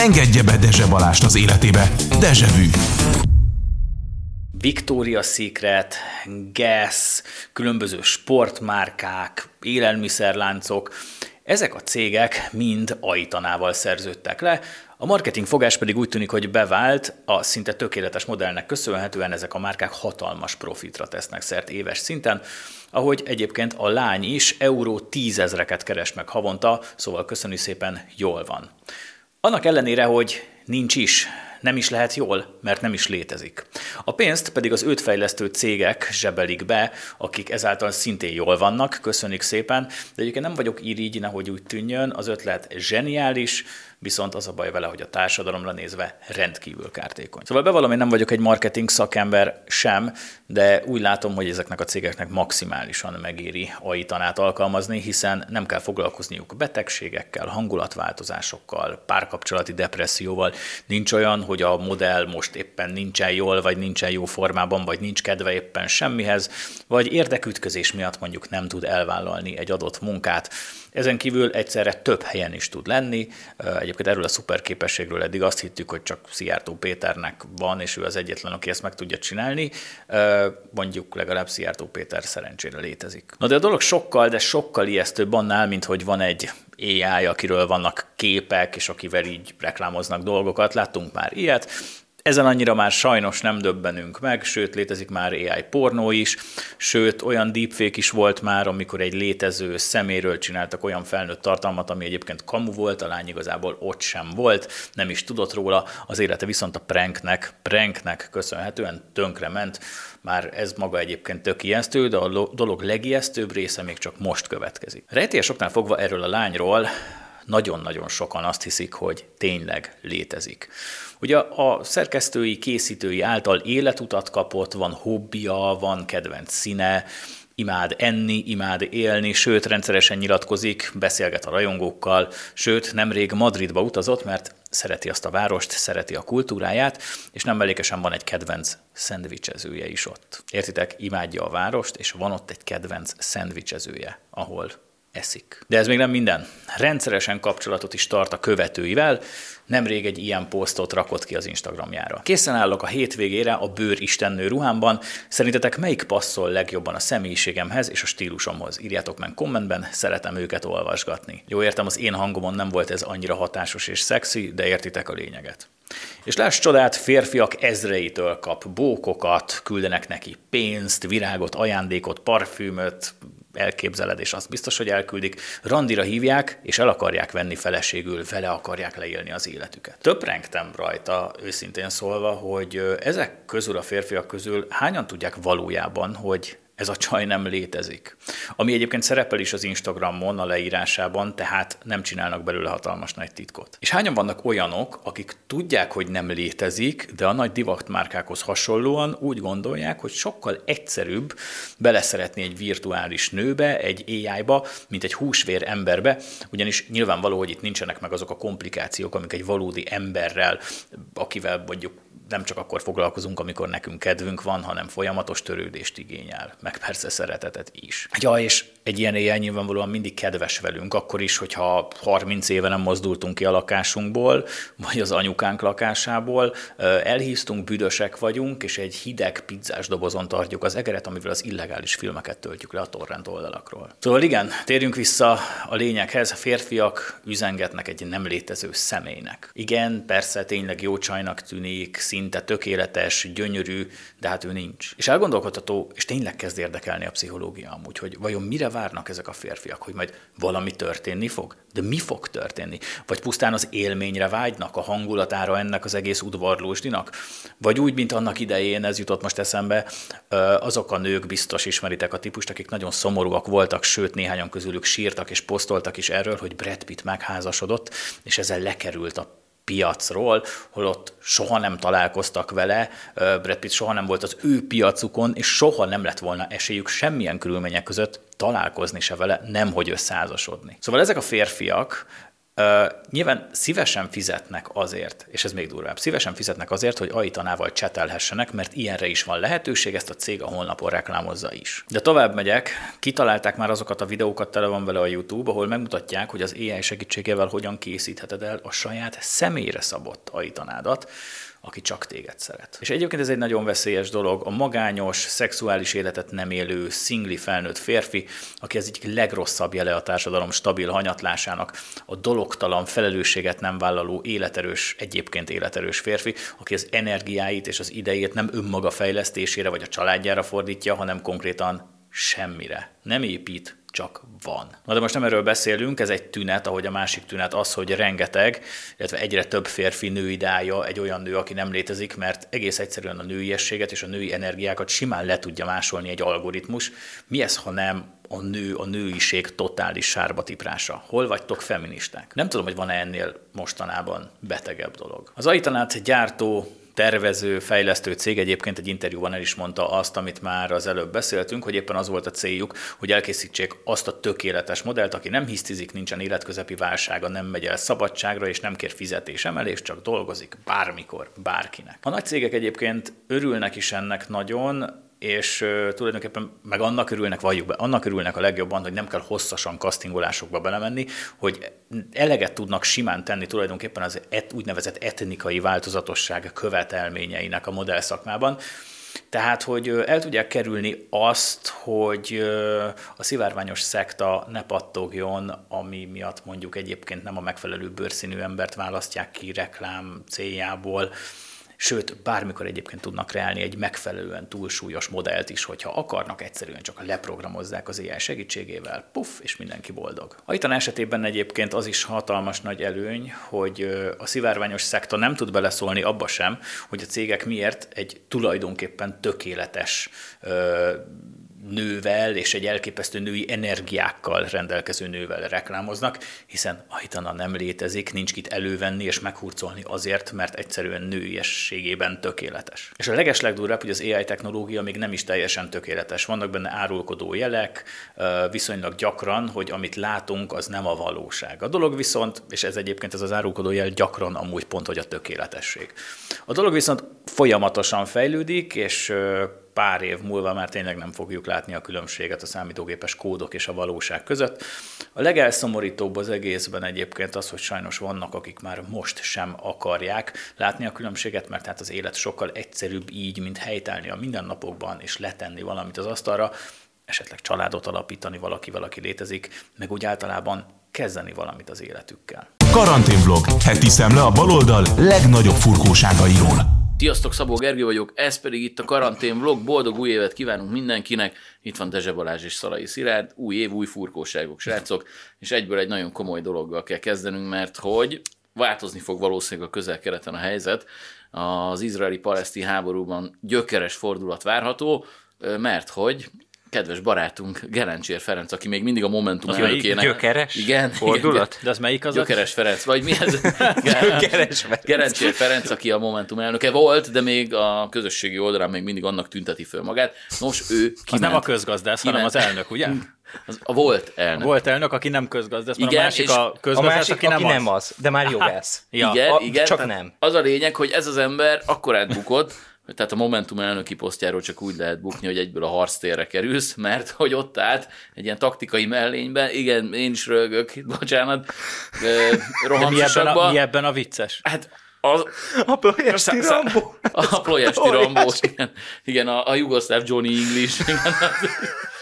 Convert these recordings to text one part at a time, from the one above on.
Engedje be Dezse Balást az életébe. Dezsevű. Victoria Secret, Guess, különböző sportmárkák, élelmiszerláncok, ezek a cégek mind Aitanával szerződtek le, a marketing fogás pedig úgy tűnik, hogy bevált, a szinte tökéletes modellnek köszönhetően ezek a márkák hatalmas profitra tesznek szert éves szinten, ahogy egyébként a lány is euró tízezreket keres meg havonta, szóval köszönjük szépen, jól van. Annak ellenére, hogy nincs is nem is lehet jól, mert nem is létezik. A pénzt pedig az őt fejlesztő cégek zsebelik be, akik ezáltal szintén jól vannak, köszönjük szépen, de egyébként nem vagyok irigy, nehogy úgy tűnjön, az ötlet zseniális, viszont az a baj vele, hogy a társadalomra nézve rendkívül kártékony. Szóval bevallom, én nem vagyok egy marketing szakember sem, de úgy látom, hogy ezeknek a cégeknek maximálisan megéri AI-tanát alkalmazni, hiszen nem kell foglalkozniuk betegségekkel, hangulatváltozásokkal, párkapcsolati depresszióval. Nincs olyan, hogy a modell most éppen nincsen jól, vagy nincsen jó formában, vagy nincs kedve éppen semmihez, vagy érdekütközés miatt mondjuk nem tud elvállalni egy adott munkát. Ezen kívül egyszerre több helyen is tud lenni. Egyébként erről a szuperképességről eddig azt hittük, hogy csak Szijjártó Péternek van, és ő az egyetlen, aki ezt meg tudja csinálni. Mondjuk legalább Szijjártó Péter szerencsére létezik. Na de a dolog sokkal, de sokkal ijesztőbb annál, mint hogy van egy AI, akiről vannak képek, és akivel így reklámoznak dolgokat. Láttunk már ilyet. Ezen annyira már sajnos nem döbbenünk meg, sőt létezik már AI pornó is, sőt olyan deepfake is volt már, amikor egy létező szeméről csináltak olyan felnőtt tartalmat, ami egyébként kamu volt, a lány igazából ott sem volt, nem is tudott róla, az élete viszont a pranknek, pranknek köszönhetően tönkrement, már ez maga egyébként tök ijesztő, de a dolog legijesztőbb része még csak most következik. Rejtélyesoknál fogva erről a lányról nagyon-nagyon sokan azt hiszik, hogy tényleg létezik. Ugye a szerkesztői, készítői által életutat kapott, van hobbija, van kedvenc színe, imád enni, imád élni, sőt rendszeresen nyilatkozik, beszélget a rajongókkal, sőt nemrég Madridba utazott, mert szereti azt a várost, szereti a kultúráját, és nem mellékesen van egy kedvenc szendvicsezője is ott. Értitek, imádja a várost, és van ott egy kedvenc szendvicsezője, ahol eszik. De ez még nem minden. Rendszeresen kapcsolatot is tart a követőivel, nemrég egy ilyen posztot rakott ki az Instagramjára. Készen állok a hétvégére a bőr istennő ruhámban. Szerintetek melyik passzol legjobban a személyiségemhez és a stílusomhoz? Írjátok meg kommentben, szeretem őket olvasgatni. Jó, értem, az én hangomon nem volt ez annyira hatásos és szexi, de értitek a lényeget. És láss csodát, férfiak ezreitől kap bókokat, küldenek neki pénzt, virágot, ajándékot, parfümöt, elképzeled, és azt biztos, hogy elküldik, randira hívják, és el akarják venni feleségül, vele akarják leélni az életüket. Töprengtem rajta, őszintén szólva, hogy ezek közül a férfiak közül hányan tudják valójában, hogy ez a csaj nem létezik. Ami egyébként szerepel is az Instagramon a leírásában, tehát nem csinálnak belőle hatalmas nagy titkot. És hányan vannak olyanok, akik tudják, hogy nem létezik, de a nagy divat márkákhoz hasonlóan úgy gondolják, hogy sokkal egyszerűbb beleszeretni egy virtuális nőbe, egy AI-ba, mint egy húsvér emberbe, ugyanis nyilvánvaló, hogy itt nincsenek meg azok a komplikációk, amik egy valódi emberrel, akivel mondjuk nem csak akkor foglalkozunk, amikor nekünk kedvünk van, hanem folyamatos törődést igényel, meg persze szeretetet is. Ja, és egy ilyen éjjel nyilvánvalóan mindig kedves velünk, akkor is, hogyha 30 éve nem mozdultunk ki a lakásunkból, vagy az anyukánk lakásából, elhíztunk, büdösek vagyunk, és egy hideg pizzás dobozon tartjuk az egeret, amivel az illegális filmeket töltjük le a torrent oldalakról. Szóval igen, térjünk vissza a lényeghez. A férfiak üzengetnek egy nem létező személynek. Igen, persze tényleg jó csajnak tűnik, szinte tökéletes, gyönyörű, de hát ő nincs. És elgondolkodható, és tényleg kezd érdekelni a pszichológia amúgy, hogy vajon mire várnak ezek a férfiak, hogy majd valami történni fog? De mi fog történni? Vagy pusztán az élményre vágynak, a hangulatára ennek az egész udvarlósdinak? Vagy úgy, mint annak idején, ez jutott most eszembe, azok a nők biztos ismeritek a típust, akik nagyon szomorúak voltak, sőt néhányan közülük sírtak és posztoltak is erről, hogy Brad Pitt megházasodott, és ezzel lekerült a piacról, holott soha nem találkoztak vele, Brad Pitt soha nem volt az ő piacukon, és soha nem lett volna esélyük semmilyen körülmények között találkozni se vele, nemhogy összeházasodni. Szóval ezek a férfiak Nyilván szívesen fizetnek azért, és ez még durvább, szívesen fizetnek azért, hogy Aitanával csetelhessenek, mert ilyenre is van lehetőség, ezt a cég a honlapon reklámozza is. De tovább megyek, kitalálták már azokat a videókat, tele van vele a YouTube, ahol megmutatják, hogy az AI segítségével hogyan készítheted el a saját személyre szabott Aitanádat, aki csak téged szeret. És egyébként ez egy nagyon veszélyes dolog. A magányos, szexuális életet nem élő, szingli felnőtt férfi, aki az egyik legrosszabb jele a társadalom stabil hanyatlásának, a dologtalan, felelősséget nem vállaló, életerős, egyébként életerős férfi, aki az energiáit és az idejét nem önmaga fejlesztésére vagy a családjára fordítja, hanem konkrétan semmire. Nem épít, csak van. Na de most nem erről beszélünk, ez egy tünet, ahogy a másik tünet az, hogy rengeteg, illetve egyre több férfi nő ideája egy olyan nő, aki nem létezik, mert egész egyszerűen a nőiességet és a női energiákat simán le tudja másolni egy algoritmus. Mi ez, ha nem a nő, a nőiség totális sárba tiprása. Hol vagytok feministák? Nem tudom, hogy van-e ennél mostanában betegebb dolog. Az Aitanát gyártó tervező, fejlesztő cég egyébként egy interjúban el is mondta azt, amit már az előbb beszéltünk, hogy éppen az volt a céljuk, hogy elkészítsék azt a tökéletes modellt, aki nem hisztizik, nincsen életközepi válsága, nem megy el szabadságra, és nem kér fizetésemelést, csak dolgozik bármikor, bárkinek. A nagy cégek egyébként örülnek is ennek nagyon, és tulajdonképpen meg annak örülnek, valljuk be, annak örülnek a legjobban, hogy nem kell hosszasan castingolásokba belemenni, hogy eleget tudnak simán tenni tulajdonképpen az et, úgynevezett etnikai változatosság követelményeinek a modell szakmában. Tehát, hogy el tudják kerülni azt, hogy a szivárványos szekta ne pattogjon, ami miatt mondjuk egyébként nem a megfelelő bőrszínű embert választják ki reklám céljából, sőt, bármikor egyébként tudnak kreálni egy megfelelően túlsúlyos modellt is, hogyha akarnak, egyszerűen csak leprogramozzák az AI segítségével, puff, és mindenki boldog. A Itan esetében egyébként az is hatalmas nagy előny, hogy a szivárványos szekta nem tud beleszólni abba sem, hogy a cégek miért egy tulajdonképpen tökéletes nővel és egy elképesztő női energiákkal rendelkező nővel reklámoznak, hiszen Aitana nem létezik, nincs kit elővenni és meghurcolni azért, mert egyszerűen nőiességében tökéletes. És a legeslegdurvább, hogy az AI technológia még nem is teljesen tökéletes. Vannak benne árulkodó jelek, viszonylag gyakran, hogy amit látunk, az nem a valóság. A dolog viszont, és ez egyébként ez az árulkodó jel gyakran amúgy pont, hogy a tökéletesség. A dolog viszont folyamatosan fejlődik, és pár év múlva már tényleg nem fogjuk látni a különbséget a számítógépes kódok és a valóság között. A legelszomorítóbb az egészben egyébként az, hogy sajnos vannak, akik már most sem akarják látni a különbséget, mert hát az élet sokkal egyszerűbb így, mint helytállni a mindennapokban és letenni valamit az asztalra, esetleg családot alapítani valakivel, aki létezik, meg úgy általában kezdeni valamit az életükkel. Karanténvlog. Heti szemle a baloldal legnagyobb furkóságairól. Sziasztok, Szabó Gergő vagyok, ez pedig itt a karantén vlog, boldog új évet kívánunk mindenkinek, itt van Dezse Balázs és Szalai Szilárd, új év, új furkóságok, srácok, és egyből egy nagyon komoly dologgal kell kezdenünk, mert hogy változni fog valószínűleg a közel-keleten a helyzet, az izraeli-paleszti háborúban gyökeres fordulat várható, mert hogy kedves barátunk Gerencsér Ferenc, aki még mindig a Momentum elnökének. Gyökeres igen, fordulat? Igen, De az melyik az? Gyökeres Ferenc, vagy mi ez? Gyökeres Ferenc. Gerencsér Ferenc, aki a Momentum elnöke volt, de még a közösségi oldalán még mindig annak tünteti föl magát. Nos, ő kiment, Az nem a közgazdász, hanem az elnök, ugye? Az a volt elnök. Volt elnök, aki nem közgazdász, mert Igen, a másik a A közgazdász, másik, aki nem, aki nem az, de már jogász. Ja. igen, a- igen, csak nem. Az a lényeg, hogy ez az ember akkor átbukott, hogy tehát a Momentum elnöki posztjáról csak úgy lehet bukni, hogy egyből a harctérre kerülsz, mert hogy ott állt egy ilyen taktikai mellényben, igen, én is rögök, bocsánat, De mi ebben, a, mi ebben a vicces? Hát az, A szá- Rambó. a Plojesti Rambó, igen, igen a, a jugoszláv Johnny English, igen,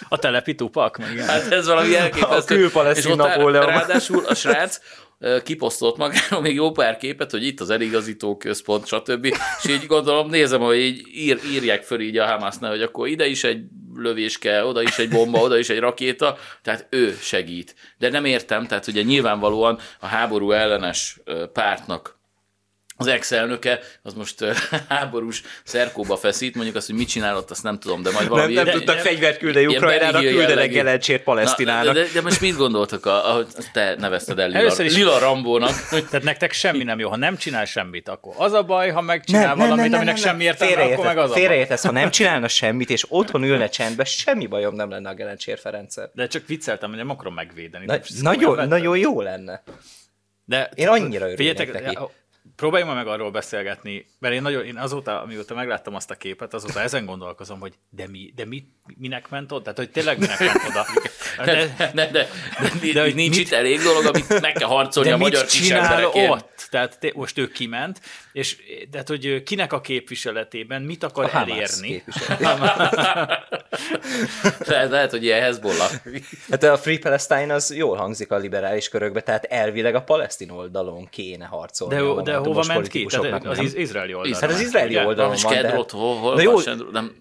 A telepi tupak? Meg igen. Hát ez valami elképesztő. A külpalesztin Napóleon. Ráadásul a srác kiposztolt magáról még jó pár képet, hogy itt az eligazító központ, stb. És így gondolom, nézem, hogy így ír, írják föl így a Hamasnál, hogy akkor ide is egy lövés kell, oda is egy bomba, oda is egy rakéta, tehát ő segít. De nem értem, tehát ugye nyilvánvalóan a háború ellenes pártnak az ex-elnöke, az most háborús szerkóba feszít, mondjuk azt, hogy mit csinálott, azt nem tudom, de majd Nem, valami... nem de- tudtak de- fegyvert küldeni Ukrajnára, küldenek. Gelencsért Palesztinának. Na, de, de, most mit gondoltak, a, ahogy te nevezted el Lila, Először is- Lila Rambónak? Tehát nektek semmi nem jó. Ha nem csinál semmit, akkor az a baj, ha megcsinál valamit, aminek semmi értelme, akkor meg az a baj. Félreértesz, ha nem csinálna semmit, és otthon ülne csendben, semmi bajom nem lenne a Gelencsér Ferenccel. De csak vicceltem, hogy nem akarom megvédeni. Na, Nem, nagyon, nagyon jó lenne. De Én annyira örülök Figyeljetek, neki. Próbáljunk meg arról beszélgetni, mert én, nagyon, én azóta, amióta megláttam azt a képet, azóta ezen gondolkozom, hogy de, mi, de mi, minek ment oda? Tehát, hogy tényleg minek ment oda? De, De, de, de, de, de, hogy nincs mit- itt elég dolog, amit meg kell harcolni de a magyar mit kis csinál ott? Tehát te, most ő kiment, és tehát, hogy kinek a képviseletében mit akar A elérni? képviselő. Lehet, hogy ilyen Hezbollah. Hát a Free Palestine az jól hangzik a liberális körökbe, tehát elvileg a palesztin oldalon kéne harcolni. De, de hova ment ki? Tehát az nem? iz- izraeli oldalon. Hát az izraeli ugye? oldalon van, de... Kedrot, hol, hol Na van jó? Nem,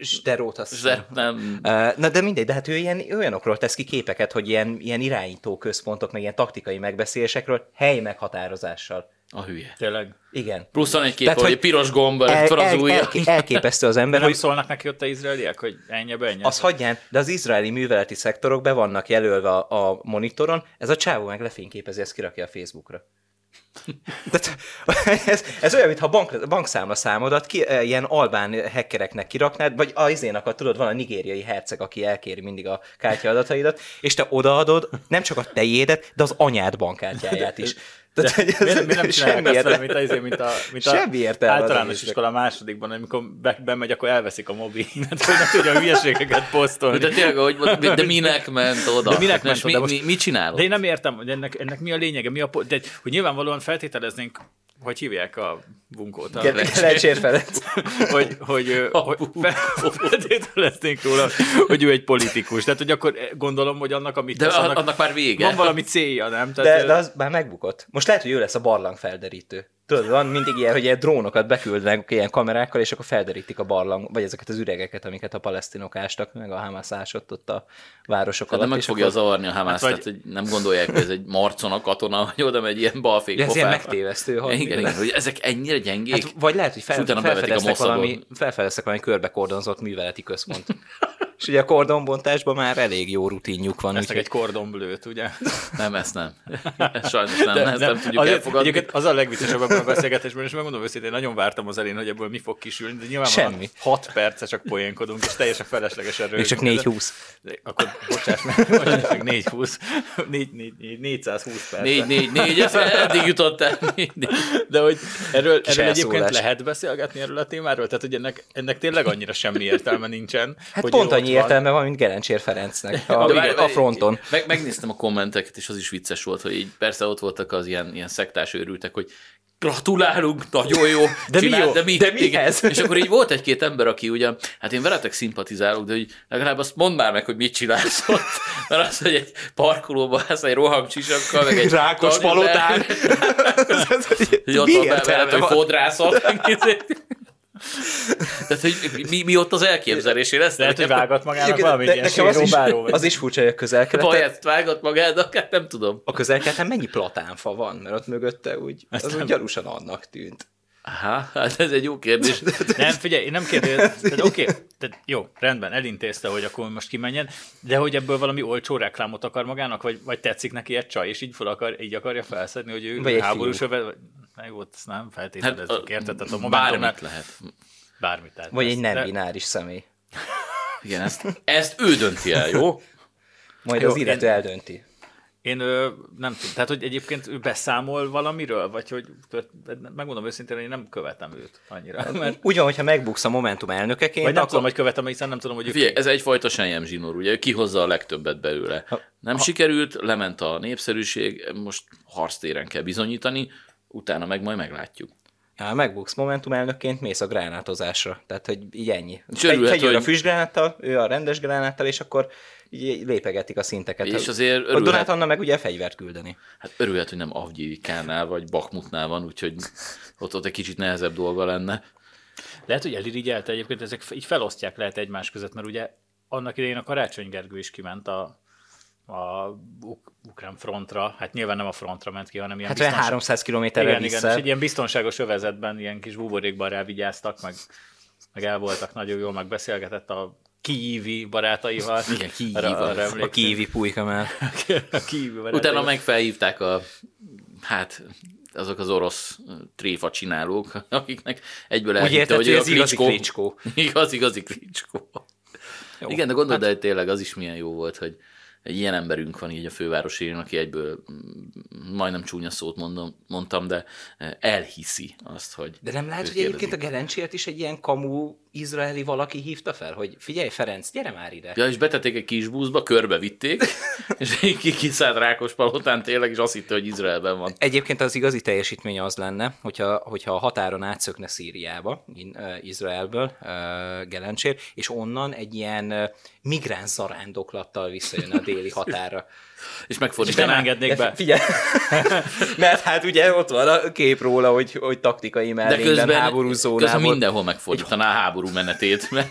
Sterot azt Zder, nem. Na de mindegy, de hát ő ilyen, olyanokról tesz ki képeket, hogy ilyen, ilyen irányító központok, meg ilyen taktikai megbeszélésekről hely meghatározással. A hülye. Tényleg. Igen. Plusz van egy kép, Tehát, hogy hogy piros gomb, El, el, el, az ujja. el, elképesztő az De ember, nem hogy szólnak neki ott a izraeliek, hogy ennyi ennyi. az hagyján, de az izraeli műveleti szektorok be vannak jelölve a, a monitoron, ez a csávó meg lefényképezi, ezt kirakja a Facebookra. Tehát, ez, ez olyan, mintha a bank, bankszámla számodat ki, eh, ilyen albán hackereknek kiraknád, vagy az izénak, a, tudod, van a nigériai herceg, aki elkéri mindig a kártyadataidat, és te odaadod nem csak a tejédet, de az anyád bankkártyáját is. Tehát, hogy ez Miért, miért nem csinálják értelme. velem, mint, a, izé, mint a, mint a Semmi általános iskola másodikban, amikor be, bemegy, akkor elveszik a mobilt, hogy ne tudja hülyeségeket posztolni. De tényleg, hogy de minek ment oda? De minek ment mi, oda? Most- mi, mit csinálod? De én nem értem, hogy ennek, ennek mi a lényege, mi a, de, hogy nyilvánvalóan feltételeznénk, hogy hívják a bunkót. A, Gerecsér Ferenc. hogy, hogy, A hogy fel, feltételeznénk róla, hogy ő egy politikus. Tehát, hogy akkor gondolom, hogy annak, amit De tesz, a- annak, annak már vége. van valami célja, nem? Tehát, De, de az már megbukott. Most lehet, hogy ő lesz a barlang felderítő. Tudod, van mindig ilyen, hogy ilyen drónokat beküldnek ilyen kamerákkal, és akkor felderítik a barlang, vagy ezeket az üregeket, amiket a palesztinok ástak, meg a Hamas ásott ott a városok nem alatt. meg fogja akkor... zavarni a Hamász, Hát vagy- tehát hogy nem gondolják, hogy ez egy marcona katona, hogy oda megy ilyen balfék Ja, ez ilyen megtévesztő. hogy- Igen, igen, hogy ezek ennyire gyengék. Hát, vagy lehet, hogy fel, a felfedeztek, valami, felfedeztek valami körbekordonzott műveleti központ. és ugye a kordonbontásban már elég jó rutinjuk van. Úgyhogy- egy kordonblőt, ugye? Nem, ezt nem. Sajnos nem, ezt nem tudjuk azért, elfogadni. Egyébként az a legviccesebb ebben a beszélgetésben, és megmondom őszintén, nagyon vártam az elén, hogy ebből mi fog kisülni, de nyilván Semmi. 6 perce csak poénkodunk, és teljesen feleslegesen Még csak rögtünk. 4-20. De Akkor bocsáss meg, bocsáss meg 420, 4, 4, 420 perc. Négy, négy, négy, ez eddig jutottál. Négy, négy. De hogy erről, Kis erről egyébként lehet beszélgetni erről a témáról? Tehát, hogy ennek, ennek tényleg annyira semmi értelme nincsen. Hát hogy pont ott annyi van. értelme van, mint Gerencsér Ferencnek a, De várj, a fronton. Meg, megnéztem a kommenteket, és az is vicces volt, hogy így persze ott voltak az ilyen, ilyen szektás őrültek, hogy gratulálunk, nagyon jó. De mi csináld, jó? De, mi, De igen. mihez? És akkor így volt egy-két ember, aki ugye, hát én veletek szimpatizálok, de hogy legalább azt mondd már meg, hogy mit csinálsz ott. Mert az, hogy egy parkolóban állsz egy rohamcsisakkal, meg egy Rákos palotán. hogy ott Mi van hogy fodrászat. Tehát, hogy mi, mi ott az elképzelés? Én ezt Lehet, hogy nem vágat magának Egyébként valamit, ilyen nekem az is, vagy az is furcsa, hogy a közel-keleten, Baját vágott magának, hát nem tudom. a közel mennyi platánfa van, mert ott mögötte úgy, az úgy gyanúsan annak tűnt. Aha, hát ez egy jó kérdés. Nem, figyelj, én nem kérdezem. Oké, tehát jó, rendben, elintézte, hogy akkor most kimenjen, de hogy ebből valami olcsó reklámot akar magának, vagy, vagy tetszik neki egy csaj, és így, fel akar, így akarja felszedni, hogy ő Vagy egy háborús vagy, jó, ezt nem feltételezzük, Hát, hát, érted? Tehát a bármit momentumnál lehet. bármit. Tehát Vagy egy nem de- bináris személy. Igen, ezt, ezt ő dönti el, jó? Majd Jó, az illető én- eldönti. Én ö, nem tudom, tehát hogy egyébként ő beszámol valamiről, vagy hogy megmondom őszintén, hogy én nem követem őt annyira. Mert, Úgy van, hogyha megbuksz a Momentum elnökeként, vagy nem akkor tudom, hogy követem, hiszen nem tudom, hogy Figyelj, ez egyfajta sejem zsinór, ugye, ő kihozza a legtöbbet belőle. Nem sikerült, lement a népszerűség, most harctéren kell bizonyítani, utána meg majd meglátjuk. Ja, megbuksz Momentum elnökként, mész a gránátozásra. Tehát, hogy így ennyi. És Fegy, fegyver a hogy- füstgránáttal, ő a rendes gránáttal, és akkor így lépegetik a szinteket. És azért A örülhet- Donát Anna meg ugye fegyvert küldeni. Hát örülhet, hogy nem Avgyikánál vagy Bakmutnál van, úgyhogy ott, ott egy kicsit nehezebb dolga lenne. Lehet, hogy elirigyelte egyébként, ezek így felosztják lehet egymás között, mert ugye annak idején a Karácsony Gergő is kiment a, a uk- ukrán frontra, hát nyilván nem a frontra ment ki, hanem ilyen Hát biztonság- 300 kilométerre igen, igen, vissza. és egy ilyen biztonságos övezetben, ilyen kis buborékban rávigyáztak, meg, meg el voltak nagyon jól, meg beszélgetett a kiívi barátaival. Igen, arra A kívi pulyka már. a barátaival. Utána meg felhívták a, hát azok az orosz tréfa csinálók, akiknek egyből elhitte, hogy hogy ő a ez igazi. Klitschko. Igaz, igazi Klitschko. Jó. Igen, de gondold, hát... hogy tényleg az is milyen jó volt, hogy egy ilyen emberünk van így a fővárosi, aki egyből mm, majdnem csúnya szót mondom, mondtam, de eh, elhiszi azt, hogy De nem lehet, hogy egyébként a kérdezik. Gelencsért is egy ilyen kamu izraeli valaki hívta fel, hogy figyelj Ferenc, gyere már ide. Ja, és betették egy kis buszba, körbevitték, és kiszállt Rákos palotán tényleg, és azt hitte, hogy Izraelben van. Egyébként az igazi teljesítmény az lenne, hogyha, hogyha a határon átszökne Szíriába, in, uh, Izraelből, uh, Gelencsér, és onnan egy ilyen uh, migráns zarándoklattal visszajön a déli határa. És És nem engednék be. Figyelj, mert hát ugye ott van a kép róla, hogy, hogy taktikai De mellényben közben, háború közben zónából, mindenhol megfordítaná a háború menetét, mert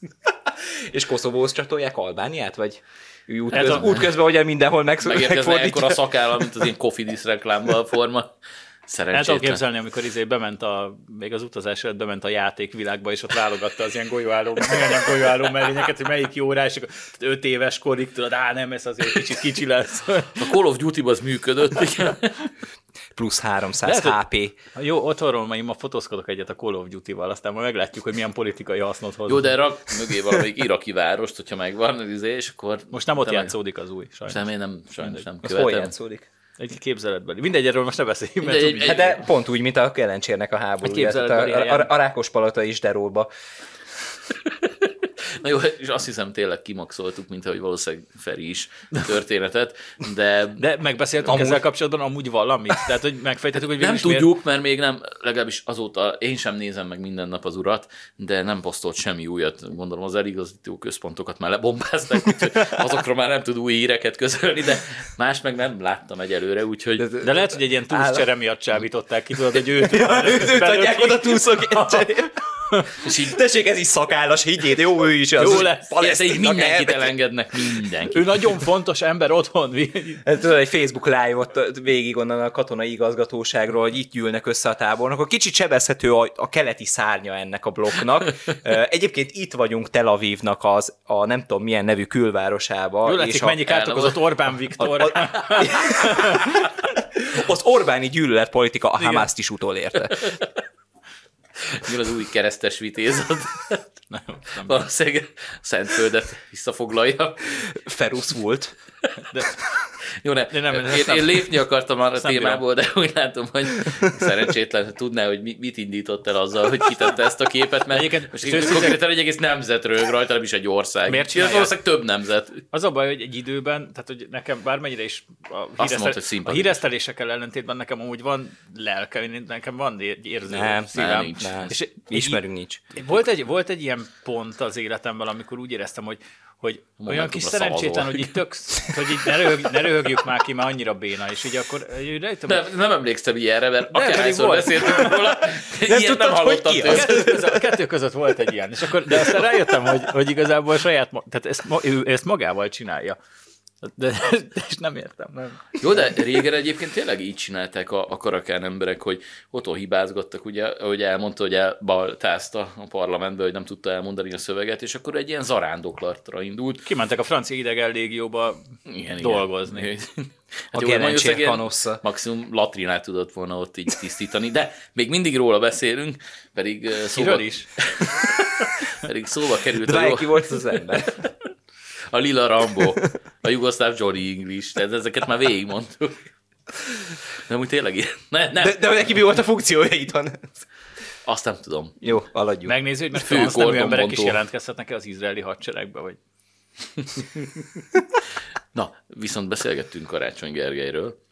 és Koszovóhoz csatolják Albániát, vagy? Ő út, Ez köz, a- útközben, hogy minden mint megérkezne ekkora szakállal, mint az ilyen Kofidis reklámban a forma. El tudom Szerencsétlen. képzelni, amikor izé bement a, még az utazás előtt bement a játékvilágba, és ott válogatta az ilyen golyóálló, műanyag golyóálló mellényeket, hogy melyik jó rá, és akkor öt éves korig tudod, á nem, ez azért kicsit kicsi lesz. A Call of duty az működött, igen. Plusz 300 Lehet, HP. Jó, otthonról majd ma fotózkodok egyet a Call of Duty-val, aztán majd meglátjuk, hogy milyen politikai hasznot hoz. Jó, de rak mögé valamelyik iraki várost, hogyha megvan, izé, és akkor... Most nem ott Te meg- játszódik az új, sajnos. Nem, én nem, sajnos nem Az hol követem. játszódik? Egy képzeletbeli. Mindegy, erről most ne beszéljünk, mert De egy- egy- Hát de pont úgy, mint a Kelencsérnek a háború. Egy képzeletbeli a, a, a, a Rákospalota is deróba. Na jó, és azt hiszem tényleg kimaxoltuk, mint ahogy valószínűleg Feri is a történetet, de, De megbeszéltünk Amúgy- ezzel kapcsolatban amúgy valamit? Tehát, hogy megfejtettük, hogy nem végülis miért- tudjuk, mert még nem, legalábbis azóta én sem nézem meg minden nap az urat, de nem posztolt semmi újat. Gondolom az eligazító központokat már lebombázták, úgyhogy azokról már nem tud új híreket közölni, de más meg nem láttam egyelőre, úgyhogy De lehet, hogy egy ilyen túlszcsere miatt csábították ki, tudod, hogy őt, Ja, őt, őt adják oda túlszok és így Tessék, ez is szakállas, higgyél, jó, ő is az Jó lesz. Persze, így mindenkit elengednek, mindenki. ő nagyon fontos ember otthon. Tudod, egy Facebook live-ot végig onnan a katonai igazgatóságról, hogy itt gyűlnek össze a tábornok. A kicsit sebezhető a, a keleti szárnya ennek a blokknak. Egyébként itt vagyunk Tel Avivnak az, a nem tudom milyen nevű külvárosába. Jó látszik, a, mennyi kárt okozott Orbán Viktor. a, a, az Orbáni gyűlöletpolitika a Hamászt is utolérte. Mi az új keresztes vitézat? Nem, nem. Valószínűleg Szentföldet visszafoglalja. Ferus volt. De, Jó, ne, De nem, én, nem- én lépni akartam már a témából, de úgy látom, hogy szerencsétlen tudná, hogy mi- mit indított el azzal, hogy kitette ezt a képet, mert Egyébként- most itt konkrétan egy egész nemzet rög rajta, nem is egy ország. Miért csinálják? Valószínűleg több nemzet. Az a baj, hogy egy időben, tehát hogy nekem bármennyire is a, híresztel, a híresztelésekkel ellentétben nekem amúgy van lelke, én- nekem van egy érző Nem, szívem. nem, nincs. És egy- ismerünk nincs. Volt egy, volt egy ilyen pont az életemben, amikor úgy éreztem, hogy, hogy olyan kis szerencsétlen, hogy így tök, hogy így ne, röhög, ne röhögjük már ki, mert annyira béna, és így akkor így rájöttem, hogy Nem, nem emlékszem ilyenre, mert pedig akárhányszor beszéltünk róla, ilyet tudtad, nem hallottam ki? A kettő, között, a kettő között volt egy ilyen, és akkor, de aztán rájöttem, hogy, hogy igazából saját, tehát ezt, ő ezt magával csinálja. De, és nem értem, nem. Jó, de régen egyébként tényleg így csinálták a, a karakán emberek, hogy otthon hibázgattak, ugye, ahogy elmondta, hogy elbaltázta a parlamentbe, hogy nem tudta elmondani a szöveget, és akkor egy ilyen zarándoklatra indult. Kimentek a francia idegen légióba Igen, dolgozni. Igen. A jó, Gelencsér Magyarországon kanossza. Maximum latrinát tudott volna ott így tisztítani, de még mindig róla beszélünk, pedig uh, szóba, Kiről is? pedig szóba került De a, jó, ki volt az ember? a Lila Rambo, a jugoszláv Johnny English, tehát ezeket már végigmondtuk. De úgy tényleg ilyen. Ne, nem, De, de neki mi volt a funkciója itthon? azt nem tudom. Jó, aladjuk. Megnézzük, hogy mert Fő transz nemű emberek is kordonbontó. jelentkezhetnek-e az izraeli hadseregbe, vagy Na, viszont beszélgettünk Karácsony Gergelyről.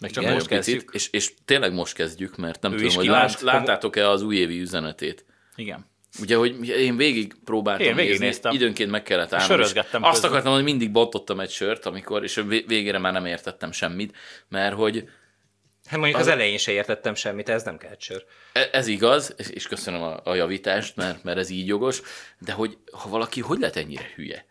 meg csak Nagyon most picit, kezdjük. És, és tényleg most kezdjük, mert nem Ő tudom, is hogy lát, láttátok-e az újévi üzenetét. Igen. Ugye, hogy én végig próbáltam Én nézni, végignéztem. időnként meg kellett állnom. Sörözgettem Azt akartam, hogy mindig bontottam egy sört, amikor, és végére már nem értettem semmit, mert hogy Hát mondjuk az elején se értettem semmit, ez nem sör. E- Ez igaz, és- köszönöm a, a javítást, mert, mert ez így jogos, de hogy ha valaki hogy lehet ennyire hülye?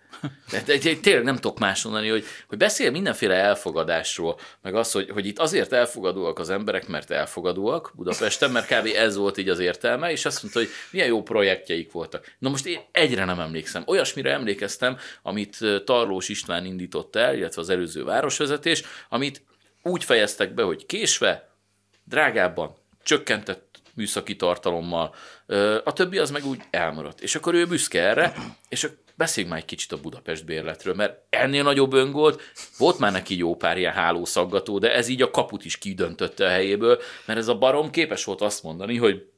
De, tényleg nem tudok más mondani, hogy, hogy beszél mindenféle elfogadásról, meg az, hogy, hogy itt azért elfogadóak az emberek, mert elfogadóak Budapesten, mert kb. ez volt így az értelme, és azt mondta, hogy milyen jó projektjeik voltak. Na most én egyre nem emlékszem. Olyasmire emlékeztem, amit ö, Tarlós István indított el, illetve az előző városvezetés, amit úgy fejeztek be, hogy késve, drágábban, csökkentett műszaki tartalommal, a többi az meg úgy elmaradt. És akkor ő büszke erre, és beszéljünk már egy kicsit a Budapest bérletről, mert ennél nagyobb öngolt, volt már neki jó pár ilyen hálószaggató, de ez így a kaput is kidöntötte a helyéből, mert ez a barom képes volt azt mondani, hogy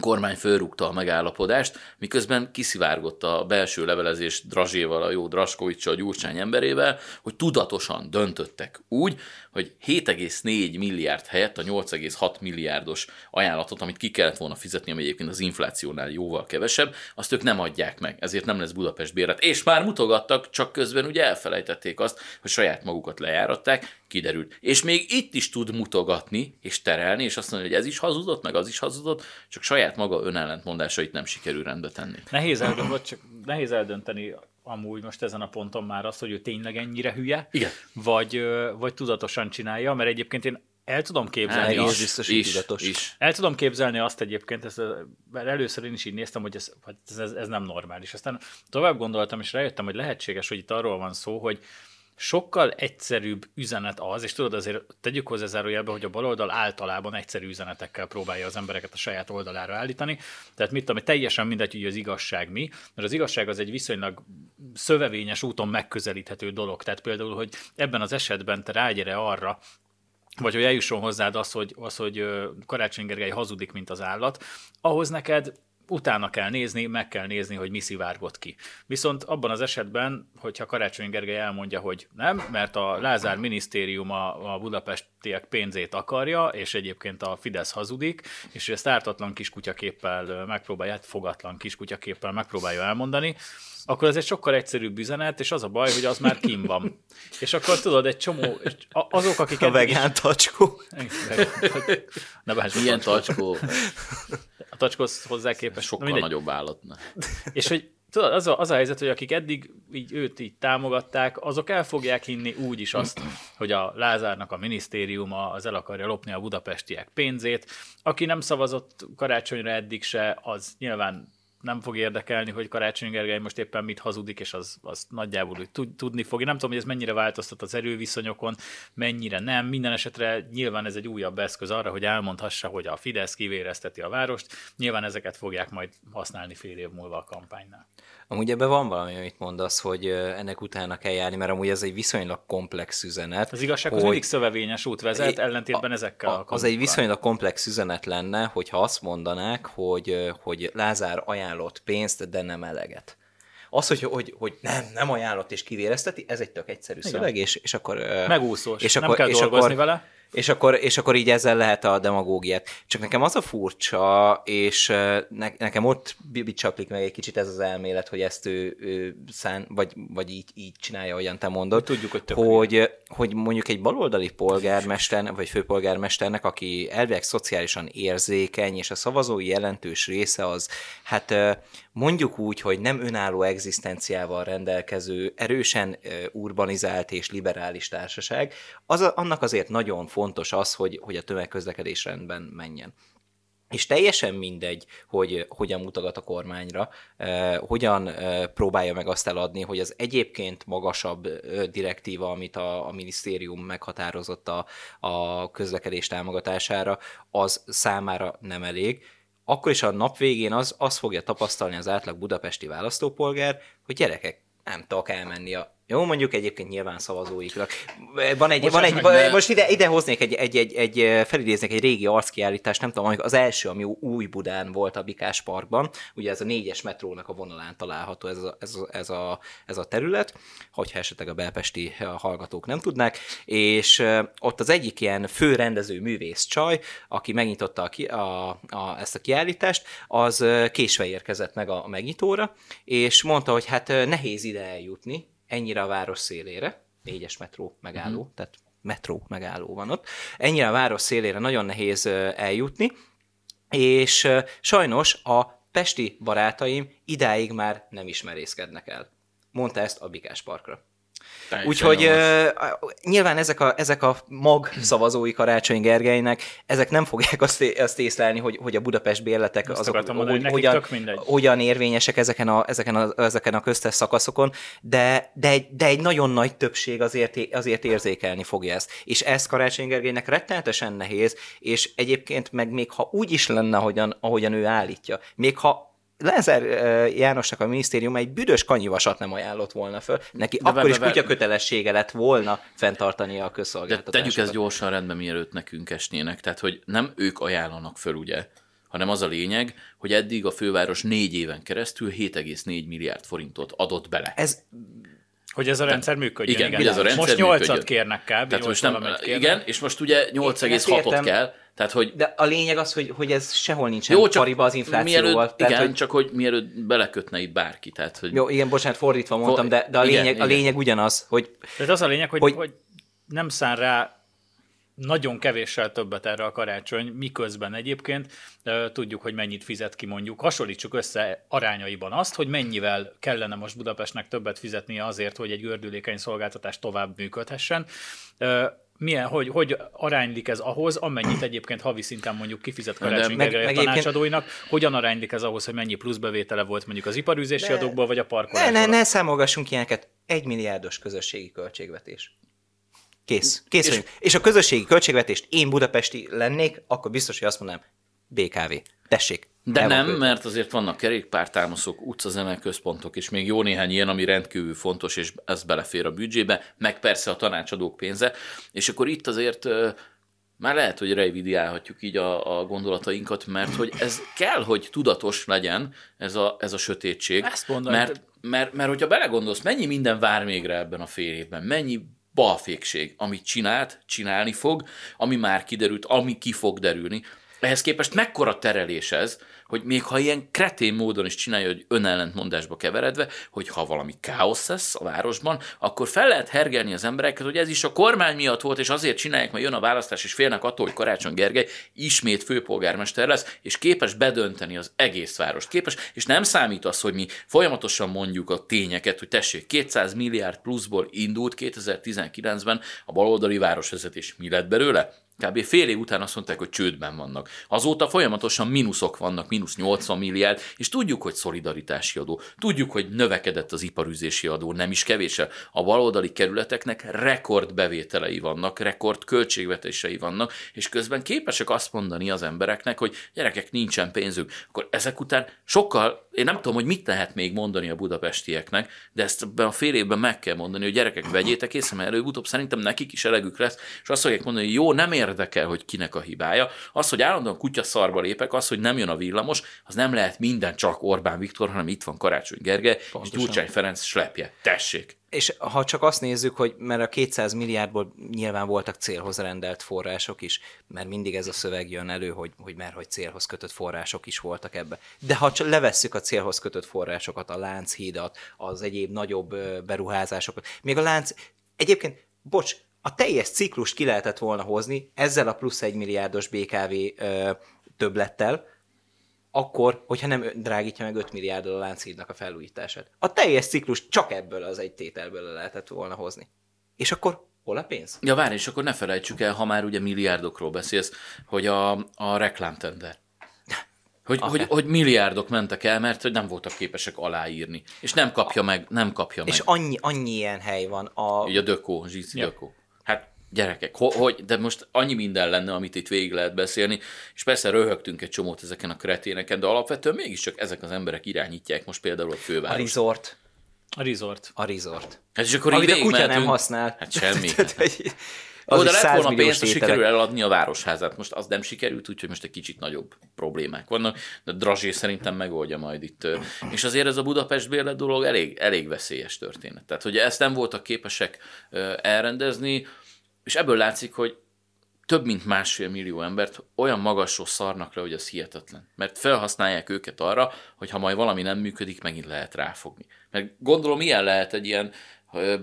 kormány fölrúgta a megállapodást, miközben kiszivárgott a belső levelezés Drazséval, a jó Draskovics, a Gyurcsány emberével, hogy tudatosan döntöttek úgy, hogy 7,4 milliárd helyett a 8,6 milliárdos ajánlatot, amit ki kellett volna fizetni, ami egyébként az inflációnál jóval kevesebb, azt ők nem adják meg, ezért nem lesz Budapest béret. És már mutogattak, csak közben ugye elfelejtették azt, hogy saját magukat lejáratták, kiderült. És még itt is tud mutogatni és terelni, és azt mondani, hogy ez is hazudott, meg az is hazudott, csak saját maga önellentmondásait nem sikerül rendbe tenni. Nehéz eldönteni, csak nehéz eldönteni amúgy most ezen a ponton már azt, hogy ő tényleg ennyire hülye, Igen. Vagy, vagy tudatosan csinálja, mert egyébként én el tudom képzelni Hát, azt, biztos, is, tudatos. is. el tudom képzelni azt egyébként, ezt, mert először én is így néztem, hogy ez, ez, ez, ez nem normális. Aztán tovább gondoltam, és rájöttem, hogy lehetséges, hogy itt arról van szó, hogy sokkal egyszerűbb üzenet az, és tudod azért tegyük hozzá zárójelbe, hogy a baloldal általában egyszerű üzenetekkel próbálja az embereket a saját oldalára állítani. Tehát mit tudom, teljesen mindegy, hogy az igazság mi, mert az igazság az egy viszonylag szövevényes úton megközelíthető dolog. Tehát például, hogy ebben az esetben te rágyere arra, vagy hogy eljusson hozzád az, hogy, az, hogy Karácsony Gergely hazudik, mint az állat, ahhoz neked utána kell nézni, meg kell nézni, hogy mi szivárgott ki. Viszont abban az esetben, hogyha Karácsony Gergely elmondja, hogy nem, mert a Lázár minisztérium a, a budapestiek pénzét akarja, és egyébként a Fidesz hazudik, és ezt ártatlan kiskutyaképpel megpróbálja, fogatlan kiskutyaképpel megpróbálja elmondani, akkor ez egy sokkal egyszerűbb üzenet, és az a baj, hogy az már kim van. És akkor tudod, egy csomó, azok, akik... A vegán tacskó. Ne Milyen tacskó? A tacskóhoz hozzá képest. Sokkal nagyobb állatna. És hogy tudod, az a, az a helyzet, hogy akik eddig így őt így támogatták, azok el fogják hinni úgy is azt, hogy a Lázárnak a minisztériuma az el akarja lopni a budapestiek pénzét. Aki nem szavazott karácsonyra eddig se, az nyilván nem fog érdekelni, hogy Karácsony Gergely most éppen mit hazudik, és az, az nagyjából úgy tudni fog. Én nem tudom, hogy ez mennyire változtat az erőviszonyokon, mennyire nem. Minden esetre nyilván ez egy újabb eszköz arra, hogy elmondhassa, hogy a Fidesz kivérezteti a várost. Nyilván ezeket fogják majd használni fél év múlva a kampánynál. Amúgy ebben van valami, amit mondasz, hogy ennek utána kell járni, mert amúgy ez egy viszonylag komplex üzenet. Az igazság, hogy mindig szövevényes út vezet, ellentétben a, ezekkel a, Az egy viszonylag komplex üzenet lenne, hogyha azt mondanák, hogy, hogy Lázár ajánlott pénzt, de nem eleget. Az, hogy, hogy, hogy nem, nem ajánlott és kivérezteti, ez egy tök egyszerű Igen. szöveg, és, és akkor... Megúszós, és nem akkor, kell és dolgozni akkor, vele. És akkor, és akkor így ezzel lehet a demagógiát. Csak nekem az a furcsa, és ne, nekem ott bicsaklik meg egy kicsit ez az elmélet, hogy ezt ő, ő szán, vagy, vagy így, így csinálja, ahogyan te mondod. Tudjuk, hogy, hogy, hogy mondjuk egy baloldali polgármesternek, vagy főpolgármesternek, aki elvileg szociálisan érzékeny, és a szavazói jelentős része az, hát mondjuk úgy, hogy nem önálló egzisztenciával rendelkező, erősen urbanizált és liberális társaság, az, annak azért nagyon fontos az, hogy, hogy a tömegközlekedés rendben menjen. És teljesen mindegy, hogy hogyan mutogat a kormányra, eh, hogyan eh, próbálja meg azt eladni, hogy az egyébként magasabb eh, direktíva, amit a, a minisztérium meghatározott a, a közlekedés támogatására, az számára nem elég. Akkor is a nap végén az, az fogja tapasztalni az átlag budapesti választópolgár, hogy gyerekek, nem tudok elmenni a jó, mondjuk egyébként nyilván szavazóiknak. Van egy, van egy, meg, most ide, ide hoznék egy, egy, egy, egy, felidéznék egy régi arckiállítást, nem tudom, az első, ami új Budán volt a Bikás Parkban, ugye ez a négyes metrónak a vonalán található ez a, ez a, ez a, ez a terület, hogyha esetleg a belpesti hallgatók nem tudnák, és ott az egyik ilyen fő rendező művész csaj, aki megnyitotta a, a, a, ezt a kiállítást, az késve érkezett meg a, a megnyitóra, és mondta, hogy hát nehéz ide eljutni, ennyire a város szélére, négyes metró megálló, uh-huh. tehát metró megálló van ott, ennyire a város szélére nagyon nehéz eljutni, és sajnos a pesti barátaim idáig már nem ismerészkednek el. Mondta ezt a Bikás Parkra. Úgyhogy uh, nyilván ezek a, ezek a mag szavazói Karácsony Gergelynek, ezek nem fogják azt, azt észlelni, hogy, hogy a Budapest bérletek Azt azok akartam hogy, hogy hogyan, hogyan érvényesek ezeken a, ezeken, a, ezeken a köztes szakaszokon, de, de, egy, de egy nagyon nagy többség azért, azért érzékelni fogja ezt. És ez Karácsony Gergelynek rettenetesen nehéz, és egyébként meg még ha úgy is lenne, ahogyan, ahogyan ő állítja, még ha Lázár Jánosnak a minisztérium egy büdös kanyivasat nem ajánlott volna föl, neki De akkor be- is be- kutya kötelessége lett volna fenntartani a De közszolgáltatásokat. tegyük ezt gyorsan rendbe, mielőtt nekünk esnének. Tehát, hogy nem ők ajánlanak föl, ugye, hanem az a lényeg, hogy eddig a főváros négy éven keresztül 7,4 milliárd forintot adott bele. Ez, Hogy ez a rendszer működjön. igen, hogy ez a rendszer Most 8 működjön. kérnek kb. Tehát most nem, kérnek. igen, és most ugye Én ezt 8,6-ot értem. kell, tehát hogy de a lényeg az, hogy, hogy ez sehol nincsen jó, csak pariba az inflációval. mielőtt, tehát, igen, hogy, csak hogy mielőtt belekötne itt bárki, tehát hogy Jó, igen, bocsánat, fordítva mondtam, de, de a, igen, lényeg, a igen. lényeg ugyanaz, hogy Tehát az a lényeg, hogy, hogy... Hogy- hogy nem szán rá nagyon kevéssel többet erre a karácsony, miközben egyébként tudjuk, hogy mennyit fizet ki mondjuk. Hasonlítsuk össze arányaiban azt, hogy mennyivel kellene most Budapestnek többet fizetnie azért, hogy egy gördülékeny szolgáltatás tovább működhessen. Milyen, hogy, hogy aránylik ez ahhoz, amennyit egyébként havi szinten mondjuk kifizet Karácsony meg- meg egyébként- tanácsadóinak, hogyan aránylik ez ahhoz, hogy mennyi pluszbevétele volt mondjuk az iparűzési Ne- adókból, vagy a ne, parkolásból? ne, ne számolgassunk ilyeneket. Egy milliárdos közösségi költségvetés. Kész. Kész És- és, vagyunk. És a közösségi költségvetést én budapesti lennék, akkor biztos, hogy azt mondanám, BKV. Tessék. De nem, költve. mert azért vannak kerékpártámaszok, utcazene központok, és még jó néhány ilyen, ami rendkívül fontos, és ez belefér a büdzsébe, meg persze a tanácsadók pénze. És akkor itt azért már lehet, hogy revidiálhatjuk így a, a gondolatainkat, mert hogy ez kell, hogy tudatos legyen ez a, ez a sötétség. Ezt mondom, mert, de- mert, mert hogyha belegondolsz, mennyi minden vár még rá ebben a fél évben, mennyi balfékség, amit csinált, csinálni fog, ami már kiderült, ami ki fog derülni. Ehhez képest mekkora terelés ez, hogy még ha ilyen kretén módon is csinálja, hogy önellentmondásba keveredve, hogy ha valami káosz lesz a városban, akkor fel lehet hergelni az embereket, hogy ez is a kormány miatt volt, és azért csinálják, mert jön a választás, és félnek attól, hogy Karácsony Gergely ismét főpolgármester lesz, és képes bedönteni az egész várost. Képes, és nem számít az, hogy mi folyamatosan mondjuk a tényeket, hogy tessék, 200 milliárd pluszból indult 2019-ben a baloldali városvezetés. Mi lett belőle? Kb. fél év után azt mondták, hogy csődben vannak. Azóta folyamatosan mínuszok vannak, mínusz 80 milliárd, és tudjuk, hogy szolidaritási adó, tudjuk, hogy növekedett az iparüzési adó, nem is kevéssel. A baloldali kerületeknek rekord bevételei vannak, rekord költségvetései vannak, és közben képesek azt mondani az embereknek, hogy gyerekek, nincsen pénzük. Akkor ezek után sokkal, én nem tudom, hogy mit lehet még mondani a budapestieknek, de ezt ebben a fél évben meg kell mondani, hogy gyerekek, vegyétek észre, mert előbb-utóbb szerintem nekik is elegük lesz, és azt fogják mondani, hogy jó, nem érdekel, hogy kinek a hibája. Az, hogy állandóan kutya szarba lépek, az, hogy nem jön a villamos, az nem lehet minden csak Orbán Viktor, hanem itt van Karácsony Pontosan. és Gyurcsány Ferenc slepje. Tessék! És ha csak azt nézzük, hogy mert a 200 milliárdból nyilván voltak célhoz rendelt források is, mert mindig ez a szöveg jön elő, hogy, hogy mert hogy célhoz kötött források is voltak ebbe. De ha csak levesszük a célhoz kötött forrásokat, a Lánchídat, az egyéb nagyobb beruházásokat, még a Lánc... Egyébként, bocs, a teljes ciklust ki lehetett volna hozni ezzel a plusz egy milliárdos BKV ö, többlettel, akkor, hogyha nem drágítja meg 5 milliárddal a Lánchídnak a felújítását. A teljes ciklus csak ebből az egy tételből le lehetett volna hozni. És akkor hol a pénz? Ja, várj, és akkor ne felejtsük el, ha már ugye milliárdokról beszélsz, hogy a, a reklámtender. Hogy, hogy, hogy milliárdok mentek el, mert hogy nem voltak képesek aláírni. És nem kapja meg, nem kapja meg. És annyi, annyi ilyen hely van. A, Ugye a Dökó, Zsici Ja. Dökó. Hát gyerekek, ho- hogy, de most annyi minden lenne, amit itt végig lehet beszélni, és persze röhögtünk egy csomót ezeken a kreténeken, de alapvetően mégiscsak ezek az emberek irányítják most például a a főváros. resort. A resort. A resort. Hát és akkor Amit így a kutya nem végigmehetünk. használ. Hát semmi. Hogy Jó, az de lett 100 volna pénzt, ha tételek. sikerül eladni a városházát. Most az nem sikerült, úgyhogy most egy kicsit nagyobb problémák vannak, de Drazsé szerintem megoldja majd itt. És azért ez a Budapest bérlet dolog elég, elég veszélyes történet. Tehát, hogy ezt nem voltak képesek elrendezni, és ebből látszik, hogy több mint másfél millió embert olyan magasról szarnak le, hogy az hihetetlen. Mert felhasználják őket arra, hogy ha majd valami nem működik, megint lehet ráfogni. Mert gondolom, ilyen lehet egy ilyen